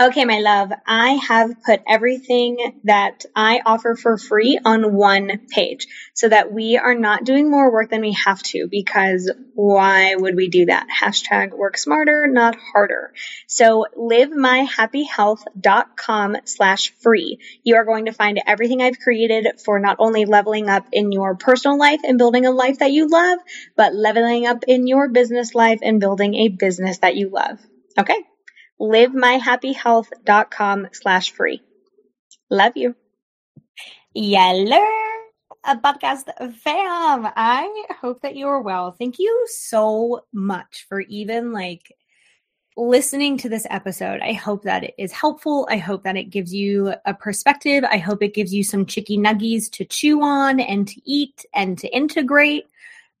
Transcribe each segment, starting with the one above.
Okay, my love, I have put everything that I offer for free on one page so that we are not doing more work than we have to because why would we do that? Hashtag work smarter, not harder. So livemyhappyhealth.com slash free. You are going to find everything I've created for not only leveling up in your personal life and building a life that you love, but leveling up in your business life and building a business that you love. Okay livemyhappyhealth.com slash free. Love you. Yeller, a podcast fam. I hope that you are well. Thank you so much for even like listening to this episode. I hope that it is helpful. I hope that it gives you a perspective. I hope it gives you some chicky nuggies to chew on and to eat and to integrate.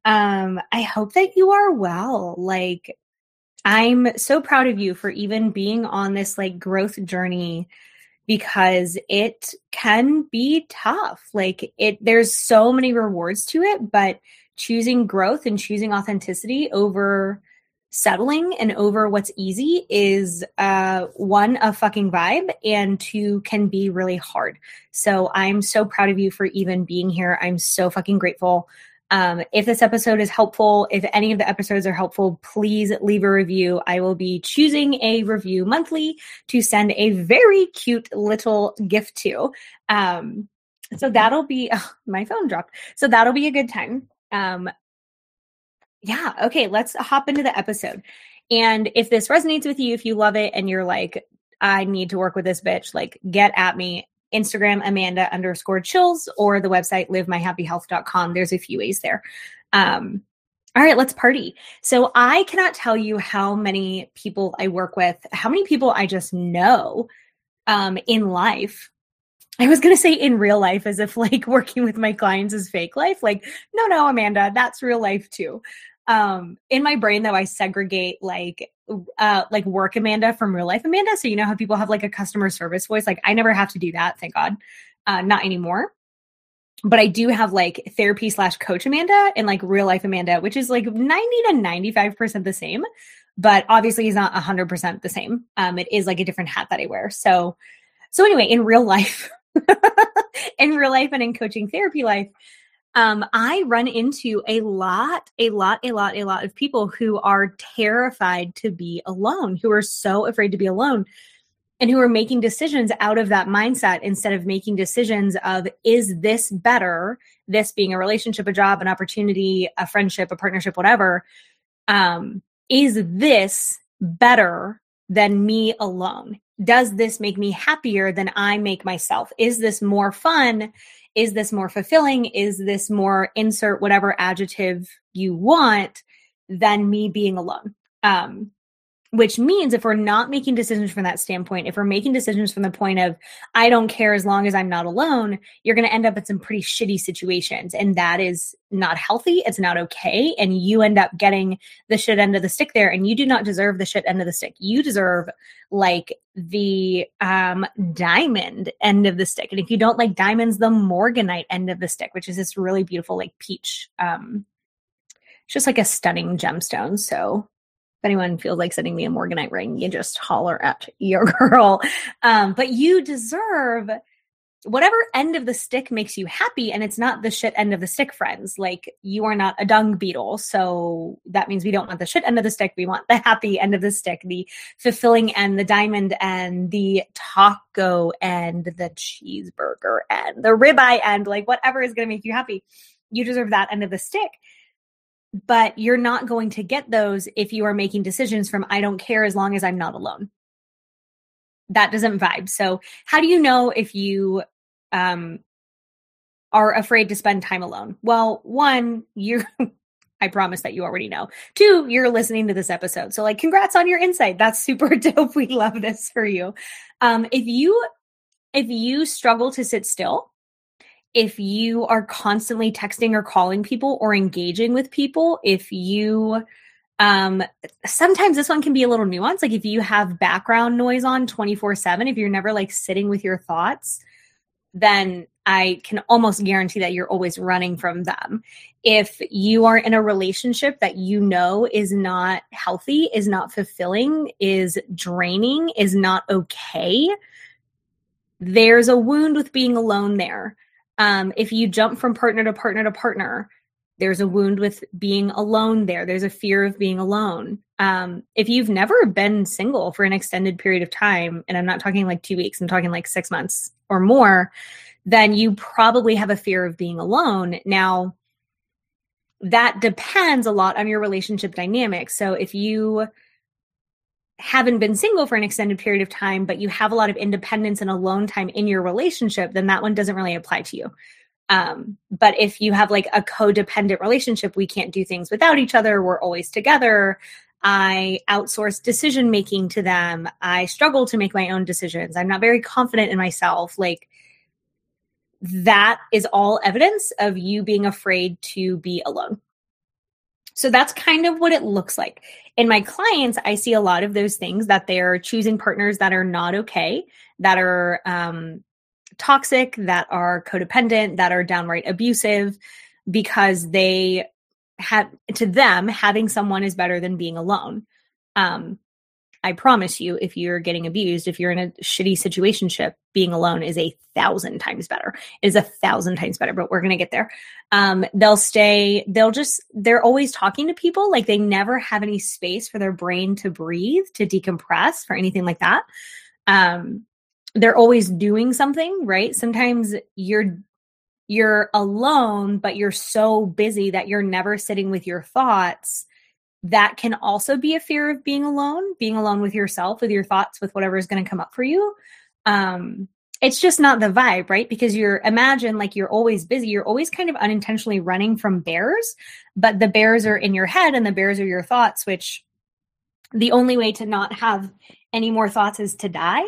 Um, I hope that you are well. Like I'm so proud of you for even being on this like growth journey because it can be tough. Like it there's so many rewards to it, but choosing growth and choosing authenticity over settling and over what's easy is uh one a fucking vibe and two can be really hard. So I'm so proud of you for even being here. I'm so fucking grateful. Um, if this episode is helpful, if any of the episodes are helpful, please leave a review. I will be choosing a review monthly to send a very cute little gift to. Um, so that'll be oh, my phone dropped. So that'll be a good time. Um, yeah. Okay. Let's hop into the episode. And if this resonates with you, if you love it and you're like, I need to work with this bitch, like get at me Instagram, Amanda underscore chils, or the website livemyhappyhealth.com. There's a few ways there. Um, all right, let's party. So I cannot tell you how many people I work with, how many people I just know um, in life. I was going to say in real life as if like working with my clients is fake life. Like, no, no, Amanda, that's real life too. Um, in my brain though, I segregate like uh like work Amanda from real life Amanda. So you know how people have like a customer service voice. Like I never have to do that, thank God. Uh not anymore. But I do have like therapy slash coach Amanda and like real life Amanda, which is like 90 to 95% the same. But obviously is not 100% the same. Um, it is like a different hat that I wear. So, so anyway, in real life, in real life and in coaching therapy life, um, I run into a lot, a lot, a lot, a lot of people who are terrified to be alone, who are so afraid to be alone, and who are making decisions out of that mindset instead of making decisions of, is this better? This being a relationship, a job, an opportunity, a friendship, a partnership, whatever. Um, is this better than me alone? Does this make me happier than I make myself? Is this more fun? is this more fulfilling? Is this more insert whatever adjective you want than me being alone? Um, which means if we're not making decisions from that standpoint, if we're making decisions from the point of, I don't care as long as I'm not alone, you're going to end up in some pretty shitty situations. And that is not healthy. It's not okay. And you end up getting the shit end of the stick there. And you do not deserve the shit end of the stick. You deserve like the um, diamond end of the stick. And if you don't like diamonds, the morganite end of the stick, which is this really beautiful, like peach. Um, it's just like a stunning gemstone. So anyone feels like sending me a morganite ring, you just holler at your girl. Um, but you deserve whatever end of the stick makes you happy and it's not the shit end of the stick friends. Like you are not a dung beetle so that means we don't want the shit end of the stick. We want the happy end of the stick the fulfilling end the diamond end the taco end the cheeseburger end the ribeye end like whatever is going to make you happy. You deserve that end of the stick but you're not going to get those if you are making decisions from I don't care as long as I'm not alone. That doesn't vibe. So, how do you know if you um, are afraid to spend time alone? Well, one, you I promise that you already know. Two, you're listening to this episode. So like congrats on your insight. That's super dope. We love this for you. Um, if you if you struggle to sit still, if you are constantly texting or calling people or engaging with people, if you um sometimes this one can be a little nuanced like if you have background noise on 24/7 if you're never like sitting with your thoughts then I can almost guarantee that you're always running from them. If you are in a relationship that you know is not healthy, is not fulfilling, is draining, is not okay, there's a wound with being alone there. Um, if you jump from partner to partner to partner, there's a wound with being alone there. There's a fear of being alone. Um, if you've never been single for an extended period of time, and I'm not talking like two weeks, I'm talking like six months or more, then you probably have a fear of being alone. Now, that depends a lot on your relationship dynamics. So if you haven't been single for an extended period of time, but you have a lot of independence and alone time in your relationship, then that one doesn't really apply to you. Um, but if you have like a codependent relationship, we can't do things without each other, we're always together. I outsource decision making to them. I struggle to make my own decisions. I'm not very confident in myself. Like, that is all evidence of you being afraid to be alone. So that's kind of what it looks like. In my clients, I see a lot of those things that they're choosing partners that are not okay, that are um, toxic, that are codependent, that are downright abusive, because they have to them having someone is better than being alone. Um, I promise you, if you're getting abused, if you're in a shitty situationship, being alone is a thousand times better. It is a thousand times better, but we're going to get there. Um, they'll stay, they'll just, they're always talking to people. Like they never have any space for their brain to breathe, to decompress, for anything like that. Um, they're always doing something, right? Sometimes you're, you're alone, but you're so busy that you're never sitting with your thoughts that can also be a fear of being alone, being alone with yourself, with your thoughts, with whatever is going to come up for you. Um, it's just not the vibe, right? Because you're imagine like you're always busy, you're always kind of unintentionally running from bears, but the bears are in your head and the bears are your thoughts, which the only way to not have any more thoughts is to die.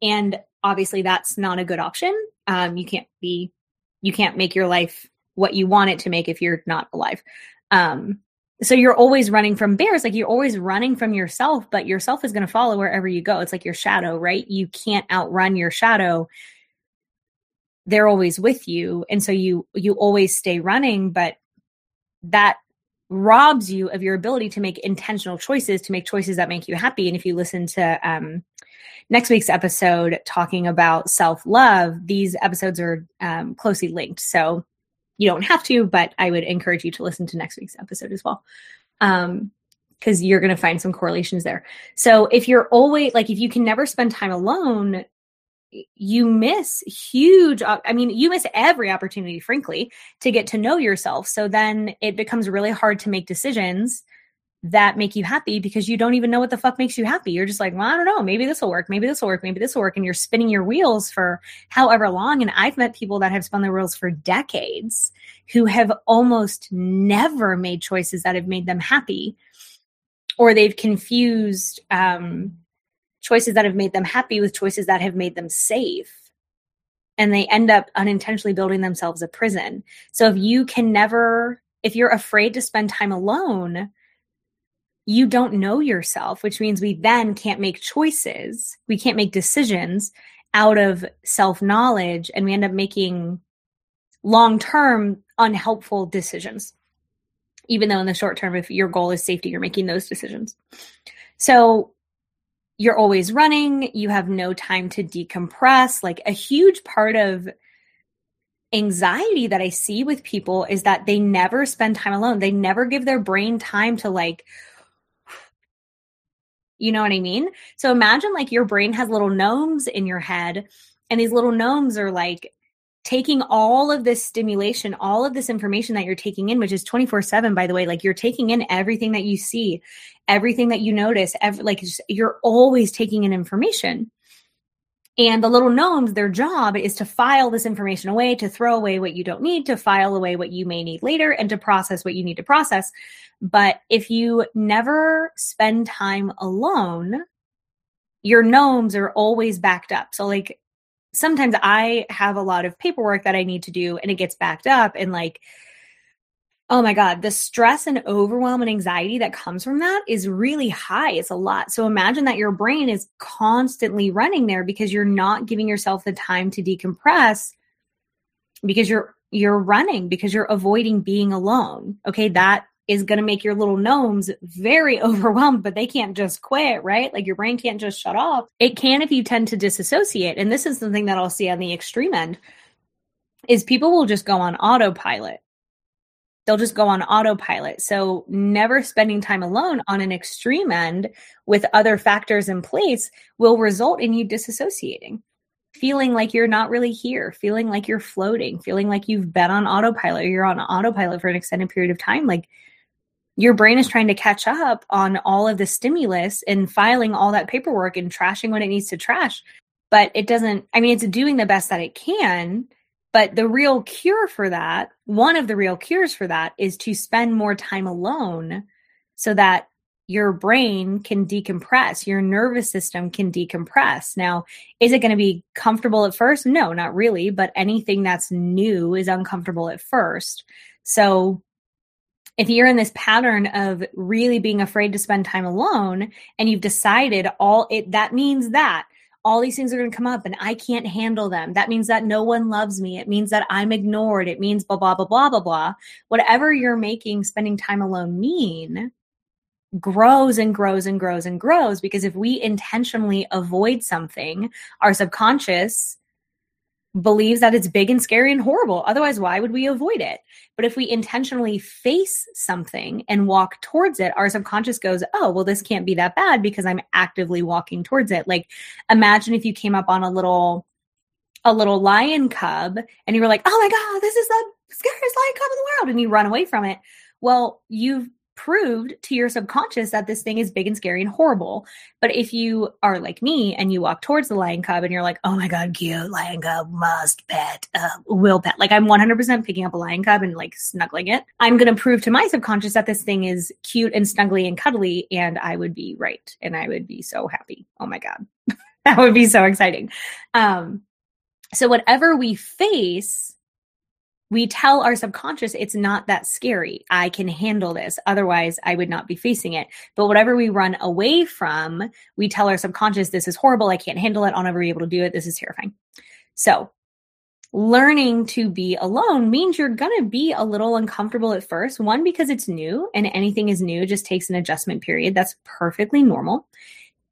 And obviously that's not a good option. Um, you can't be, you can't make your life what you want it to make if you're not alive. Um, so you're always running from bears like you're always running from yourself but yourself is going to follow wherever you go. It's like your shadow right? You can't outrun your shadow. They're always with you and so you you always stay running but that robs you of your ability to make intentional choices to make choices that make you happy. And if you listen to um, next week's episode talking about self-love these episodes are um, closely linked. So you don't have to, but I would encourage you to listen to next week's episode as well. Um, because you're going to find some correlations there. So if you're always like, if you can never spend time alone, you miss huge i mean you miss every opportunity frankly to get to know yourself so then it becomes really hard to make decisions that make you happy because you don't even know what the fuck makes you happy. You're just like, well, I don't know. Maybe this will work. Maybe this will work. Maybe this will work. And you're spinning your wheels for however long. And I've met people that have spun their wheels for decades who have almost never made choices that have made them happy, or they've confused um, choices that have made them happy with choices that have made them safe. And they end up unintentionally building themselves a prison. So if you can never, if you're afraid to spend time alone, you don't know yourself, which means we then can't make choices. We can't make decisions out of self knowledge, and we end up making long term unhelpful decisions. Even though in the short term, if your goal is safety, you're making those decisions. So you're always running, you have no time to decompress. Like a huge part of anxiety that I see with people is that they never spend time alone. They never give their brain time to like you know what I mean? So imagine like your brain has little gnomes in your head, and these little gnomes are like taking all of this stimulation, all of this information that you're taking in, which is 24 7, by the way, like you're taking in everything that you see, everything that you notice, every, like you're always taking in information. And the little gnomes, their job is to file this information away, to throw away what you don't need, to file away what you may need later, and to process what you need to process. But if you never spend time alone, your gnomes are always backed up. So, like, sometimes I have a lot of paperwork that I need to do and it gets backed up, and like, Oh my God, the stress and overwhelm and anxiety that comes from that is really high. It's a lot. So imagine that your brain is constantly running there because you're not giving yourself the time to decompress because you're you're running because you're avoiding being alone. Okay, that is going to make your little gnomes very overwhelmed, but they can't just quit, right? Like your brain can't just shut off. It can if you tend to disassociate. And this is something that I'll see on the extreme end is people will just go on autopilot they'll just go on autopilot. So, never spending time alone on an extreme end with other factors in place will result in you disassociating, feeling like you're not really here, feeling like you're floating, feeling like you've been on autopilot, you're on autopilot for an extended period of time. Like, your brain is trying to catch up on all of the stimulus and filing all that paperwork and trashing what it needs to trash. But it doesn't, I mean, it's doing the best that it can but the real cure for that, one of the real cures for that is to spend more time alone so that your brain can decompress, your nervous system can decompress. Now, is it going to be comfortable at first? No, not really, but anything that's new is uncomfortable at first. So, if you're in this pattern of really being afraid to spend time alone and you've decided all it that means that all these things are going to come up and I can't handle them. That means that no one loves me. It means that I'm ignored. It means blah, blah, blah, blah, blah, blah. Whatever you're making spending time alone mean grows and grows and grows and grows because if we intentionally avoid something, our subconscious believes that it's big and scary and horrible. Otherwise, why would we avoid it? But if we intentionally face something and walk towards it, our subconscious goes, oh, well, this can't be that bad because I'm actively walking towards it. Like, imagine if you came up on a little a little lion cub and you were like, oh my God, this is the scariest lion cub in the world. And you run away from it. Well, you've proved to your subconscious that this thing is big and scary and horrible. But if you are like me and you walk towards the lion cub and you're like, oh my God, cute lion cub, must pet, uh, will pet. Like I'm 100% picking up a lion cub and like snuggling it. I'm going to prove to my subconscious that this thing is cute and snuggly and cuddly. And I would be right. And I would be so happy. Oh my God. that would be so exciting. Um, so whatever we face, we tell our subconscious it's not that scary. I can handle this. Otherwise, I would not be facing it. But whatever we run away from, we tell our subconscious this is horrible. I can't handle it. I'll never be able to do it. This is terrifying. So, learning to be alone means you're going to be a little uncomfortable at first. One, because it's new and anything is new just takes an adjustment period. That's perfectly normal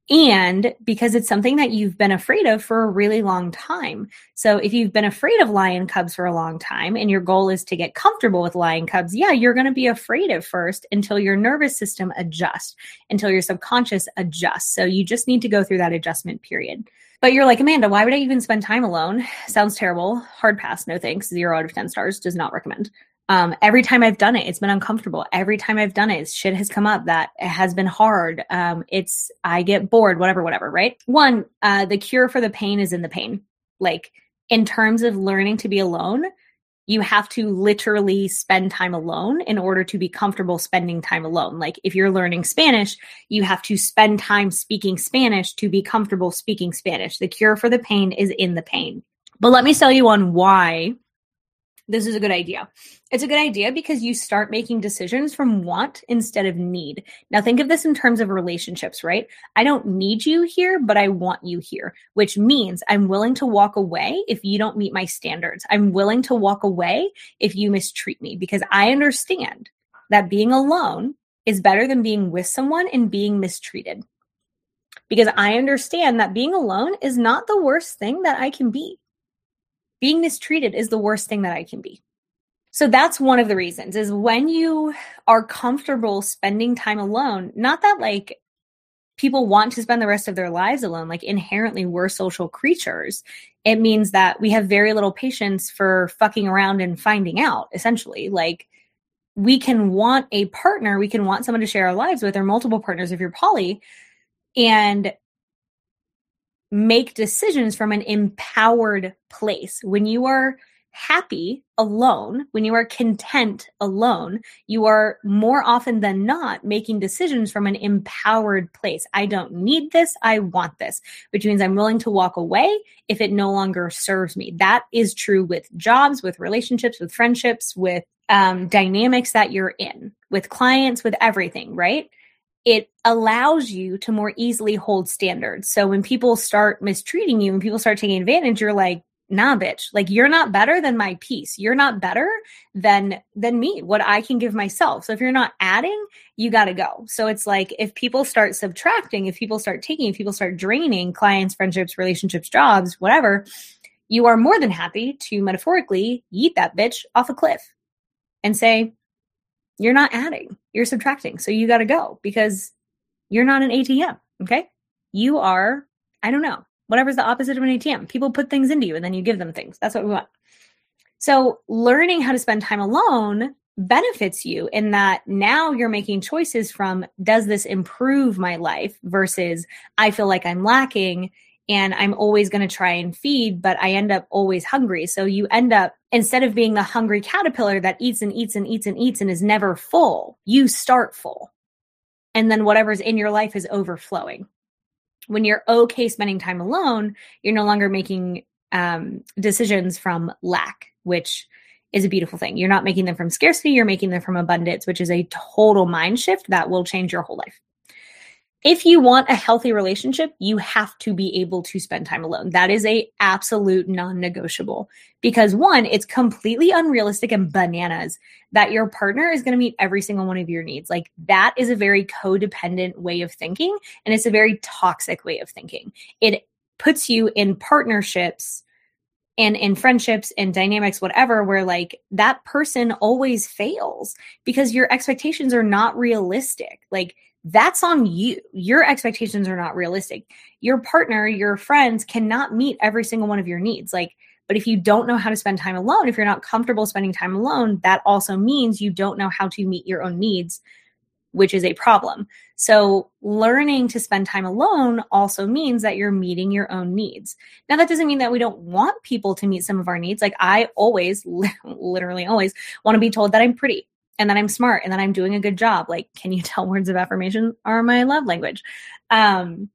and because it's something that you've been afraid of for a really long time. So if you've been afraid of lion cubs for a long time and your goal is to get comfortable with lion cubs, yeah, you're going to be afraid at first until your nervous system adjusts, until your subconscious adjusts. So you just need to go through that adjustment period. But you're like, Amanda, why would I even spend time alone? Sounds terrible. Hard pass. No thanks. Zero out of 10 stars. Does not recommend. Um, every time I've done it, it's been uncomfortable. Every time I've done it, shit has come up that has been hard. Um, it's, I get bored, whatever, whatever, right? One, uh, the cure for the pain is in the pain. Like, in terms of learning to be alone, you have to literally spend time alone in order to be comfortable spending time alone. Like, if you're learning Spanish, you have to spend time speaking Spanish to be comfortable speaking Spanish. The cure for the pain is in the pain. But let me sell you on why this is a good idea. It's a good idea because you start making decisions from want instead of need. Now, think of this in terms of relationships, right? I don't need you here, but I want you here, which means I'm willing to walk away if you don't meet my standards. I'm willing to walk away if you mistreat me because I understand that being alone is better than being with someone and being mistreated. Because I understand that being alone is not the worst thing that I can be being mistreated is the worst thing that I can be. So that's one of the reasons is when you are comfortable spending time alone, not that like people want to spend the rest of their lives alone, like inherently we're social creatures. It means that we have very little patience for fucking around and finding out, essentially. Like we can want a partner, we can want someone to share our lives with, or multiple partners if you're poly. And make decisions from an empowered place. When you are happy alone, when you are content alone, you are more often than not making decisions from an empowered place. I don't need this. I want this, which means I'm willing to walk away if it no longer serves me. That is true with jobs, with relationships, with friendships, with um, dynamics that you're in, with clients, with everything, right? It allows you to more easily hold standards. So when people start mistreating you, when people start taking advantage, you're like, nah bitch. Like you're not better than my peace you're not better than than me what i can give myself. So if you're not adding you got to go. So it's like if people start subtracting if people start taking if people start draining clients friendships relationships jobs whatever you are more than happy to metaphorically eat that bitch off a cliff and say you're not adding you're subtracting so you got to go because you're not an atm okay you are i don't know whatever's the opposite of an ATM. People put things into you and then you give them things. That's what we want. So, learning how to spend time alone benefits you in that now you're making choices from does this improve my life versus I feel like I'm lacking and I'm always going to try and feed, but I end up always hungry. So you end up, instead of being the hungry caterpillar that eats and eats and eats and eats and is never full, you start full. And then whatever's in your life is overflowing when you're okay spending time alone, you're no longer making um, decisions from lack, which is a beautiful thing. You're not making them from scarcity, you're making them from abundance, which is a total mind shift that will change your whole life if you want a healthy relationship you have to be able to spend time alone. That is a absolute non-negotiable because one it's completely unrealistic and bananas that your partner is going to meet every single one of your needs. Like that is a very codependent way of thinking and it's a very toxic way of thinking. It puts you in partnerships and in friendships and dynamics whatever where like that person always fails because your expectations are not realistic. Like that's on you. Your expectations are not realistic. Your partner, your friends cannot meet every single one of your needs. Like, but if you don't know how to spend time alone, if you're not comfortable spending time alone, that also means you don't know how to meet your own needs, which is a problem. So, learning to spend time alone also means that you're meeting your own needs. Now, that doesn't mean that we don't want people to meet some of our needs. Like, I always, literally always, want to be told that I'm pretty and that I'm smart and that I'm doing a good job. Like, can you tell words of affirmation are my love language? Um,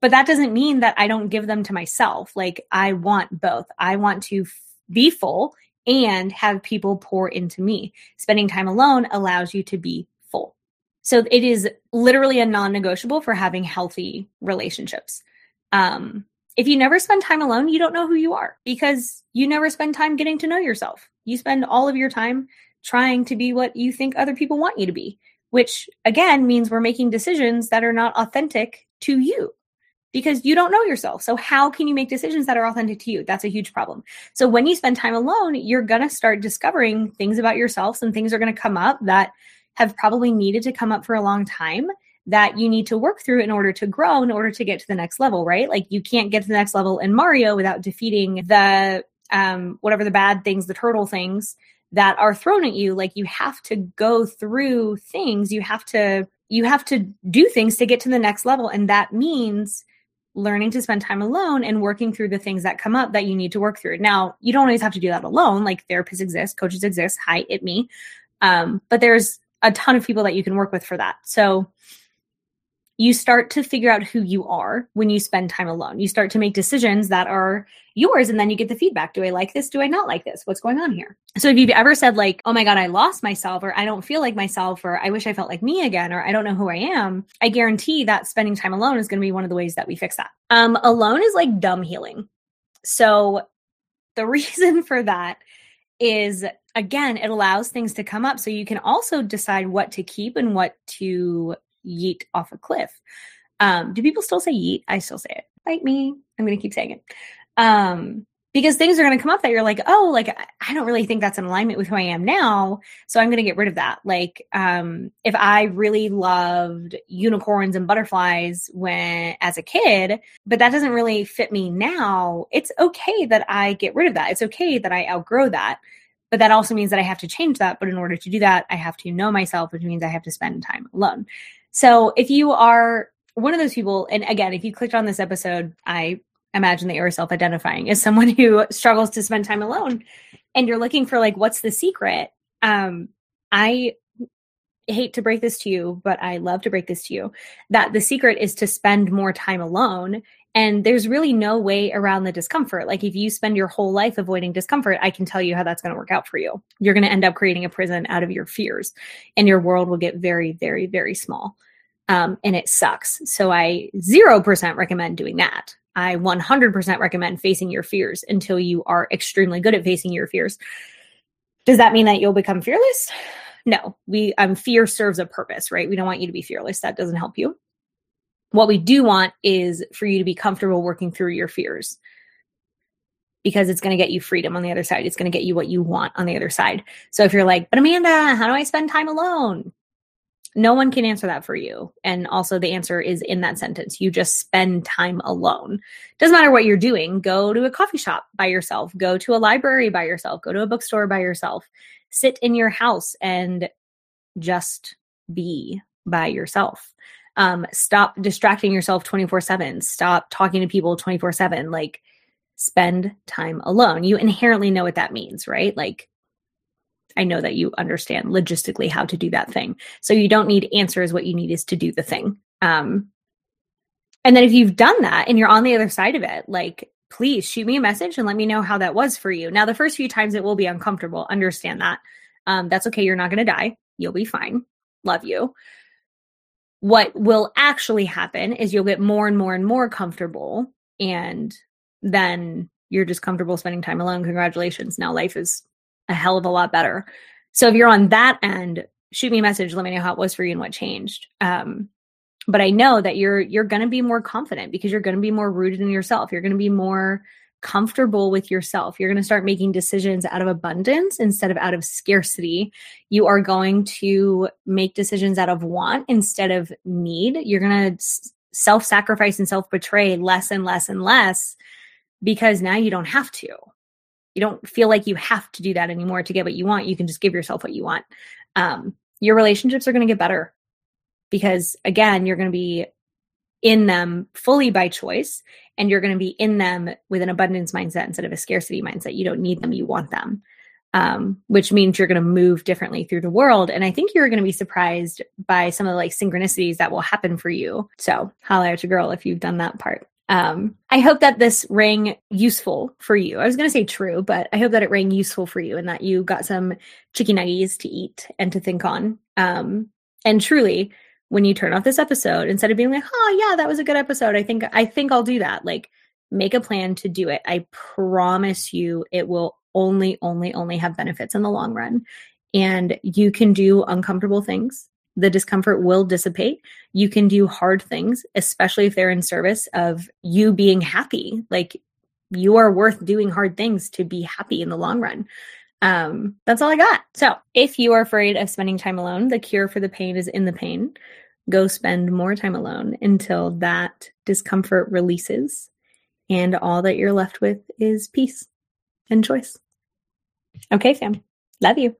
but that doesn't mean that I don't give them to myself. Like, I want both. I want to f- be full and have people pour into me. Spending time alone allows you to be full. So it is literally a non negotiable for having healthy relationships. Um, if you never spend time alone, you don't know who you are because you never spend time getting to know yourself. You spend all of your time trying to be what you think other people want you to be, which again means we're making decisions that are not authentic to you because you don't know yourself. So, how can you make decisions that are authentic to you? That's a huge problem. So, when you spend time alone, you're going to start discovering things about yourself and things are going to come up that have probably needed to come up for a long time that you need to work through in order to grow, in order to get to the next level, right? Like, you can't get to the next level in Mario without defeating the um, whatever the bad things, the turtle things that are thrown at you like you have to go through things. You have to you have to do things to get to the next level. And that means learning to spend time alone and working through the things that come up that you need to work through. Now you don't always have to do that alone. Like therapists exist coaches exist. Hi it me. Um, but there's a ton of people that you can work with for that. So you start to figure out who you are when you spend time alone. You start to make decisions that are yours and then you get the feedback. Do I like this? Do I not like this? What's going on here? So if you've ever said like, "Oh my god, I lost myself," or "I don't feel like myself," or "I wish I felt like me again," or "I don't know who I am," I guarantee that spending time alone is going to be one of the ways that we fix that. Um alone is like dumb healing. So the reason for that is again, it allows things to come up so you can also decide what to keep and what to yeet off a cliff. Um, do people still say yeet? I still say it. Bite me. I'm going to keep saying it. Um, because things are going to come up that you're like, oh, like I don't really think that's in alignment with who I am now. So I'm going to get rid of that. Like, um, if I really loved unicorns and butterflies when as a kid, but that doesn't really fit me now, it's okay that I get rid of that. It's okay that I outgrow that. But that also means that I have to change that. But in order to do that, I have to know myself, which means I have to spend time alone. So if you are one of those people, and again, if you clicked on this episode, I imagine that you're self identifying as someone who struggles to spend time alone and you're looking for like, what's the secret? Um, I hate to break this to you, but I love to break this to you that the secret is to spend more time alone. And there's really no way around the discomfort. Like, if you spend your whole life avoiding discomfort, I can tell you how that's going to work out for you. You're going to end up creating a prison out of your fears, and your world will get very, very, very small. Um, and it sucks. So, I 0% recommend doing that. I 100% recommend facing your fears until you are extremely good at facing your fears. Does that mean that you'll become fearless? No, we um fear serves a purpose, right? We don't want you to be fearless. That doesn't help you. What we do want is for you to be comfortable working through your fears because it's going to get you freedom on the other side. It's going to get you what you want on the other side. So if you're like, but Amanda, how do I spend time alone? No one can answer that for you. And also, the answer is in that sentence. You just spend time alone. Doesn't matter what you're doing. Go to a coffee shop by yourself, go to a library by yourself, go to a bookstore by yourself, sit in your house and just be by yourself. Um, stop distracting yourself 24 7. Stop talking to people 24 7. Like, spend time alone. You inherently know what that means, right? Like, I know that you understand logistically how to do that thing. So you don't need answers. What you need is to do the thing. Um, and then if you've done that and you're on the other side of it, like please shoot me a message and let me know how that was for you. Now, the first few times it will be uncomfortable. Understand that. Um, that's okay. You're not going to die. You'll be fine. Love you. What will actually happen is you'll get more and more and more comfortable. And then you're just comfortable spending time alone. Congratulations. Now life is a hell of a lot better. So if you're on that end, shoot me a message. Let me know how it was for you and what changed. Um, but I know that you're you're going to be more confident because you're going to be more rooted in yourself. You're going to be more comfortable with yourself. You're going to start making decisions out of abundance instead of out of scarcity. You are going to make decisions out of want instead of need. You're going to self sacrifice and self betray less and less and less because now you don't have to you don't feel like you have to do that anymore to get what you want. You can just give yourself what you want. Um, your relationships are going to get better because, again, you're going to be in them fully by choice and you're going to be in them with an abundance mindset instead of a scarcity mindset. You don't need them, you want them. Um, which means you're going to move differently through the world. And I think you're going to be surprised by some of the like synchronicities that will happen for you. So holla at your girl if you've done that part. Um, I hope that this rang useful for you. I was going to say true, but I hope that it rang useful for you and that you got some chicken nuggies to eat and to think on. Um, and truly, when you turn off this episode, instead of being like, "Oh yeah, that was a good episode," I think I think I'll do that. Like, make a plan to do it. I promise you, it will only, only, only have benefits in the long run. And you can do uncomfortable things the discomfort will dissipate. You can do hard things, especially if they're in service of you being happy. Like you are worth doing hard things to be happy in the long run. Um, that's all I got. So if you are afraid of spending time alone, the cure for the pain is in the pain. Go spend more time alone until that discomfort releases and all that you're left with is peace and choice. Okay, fam. Love you.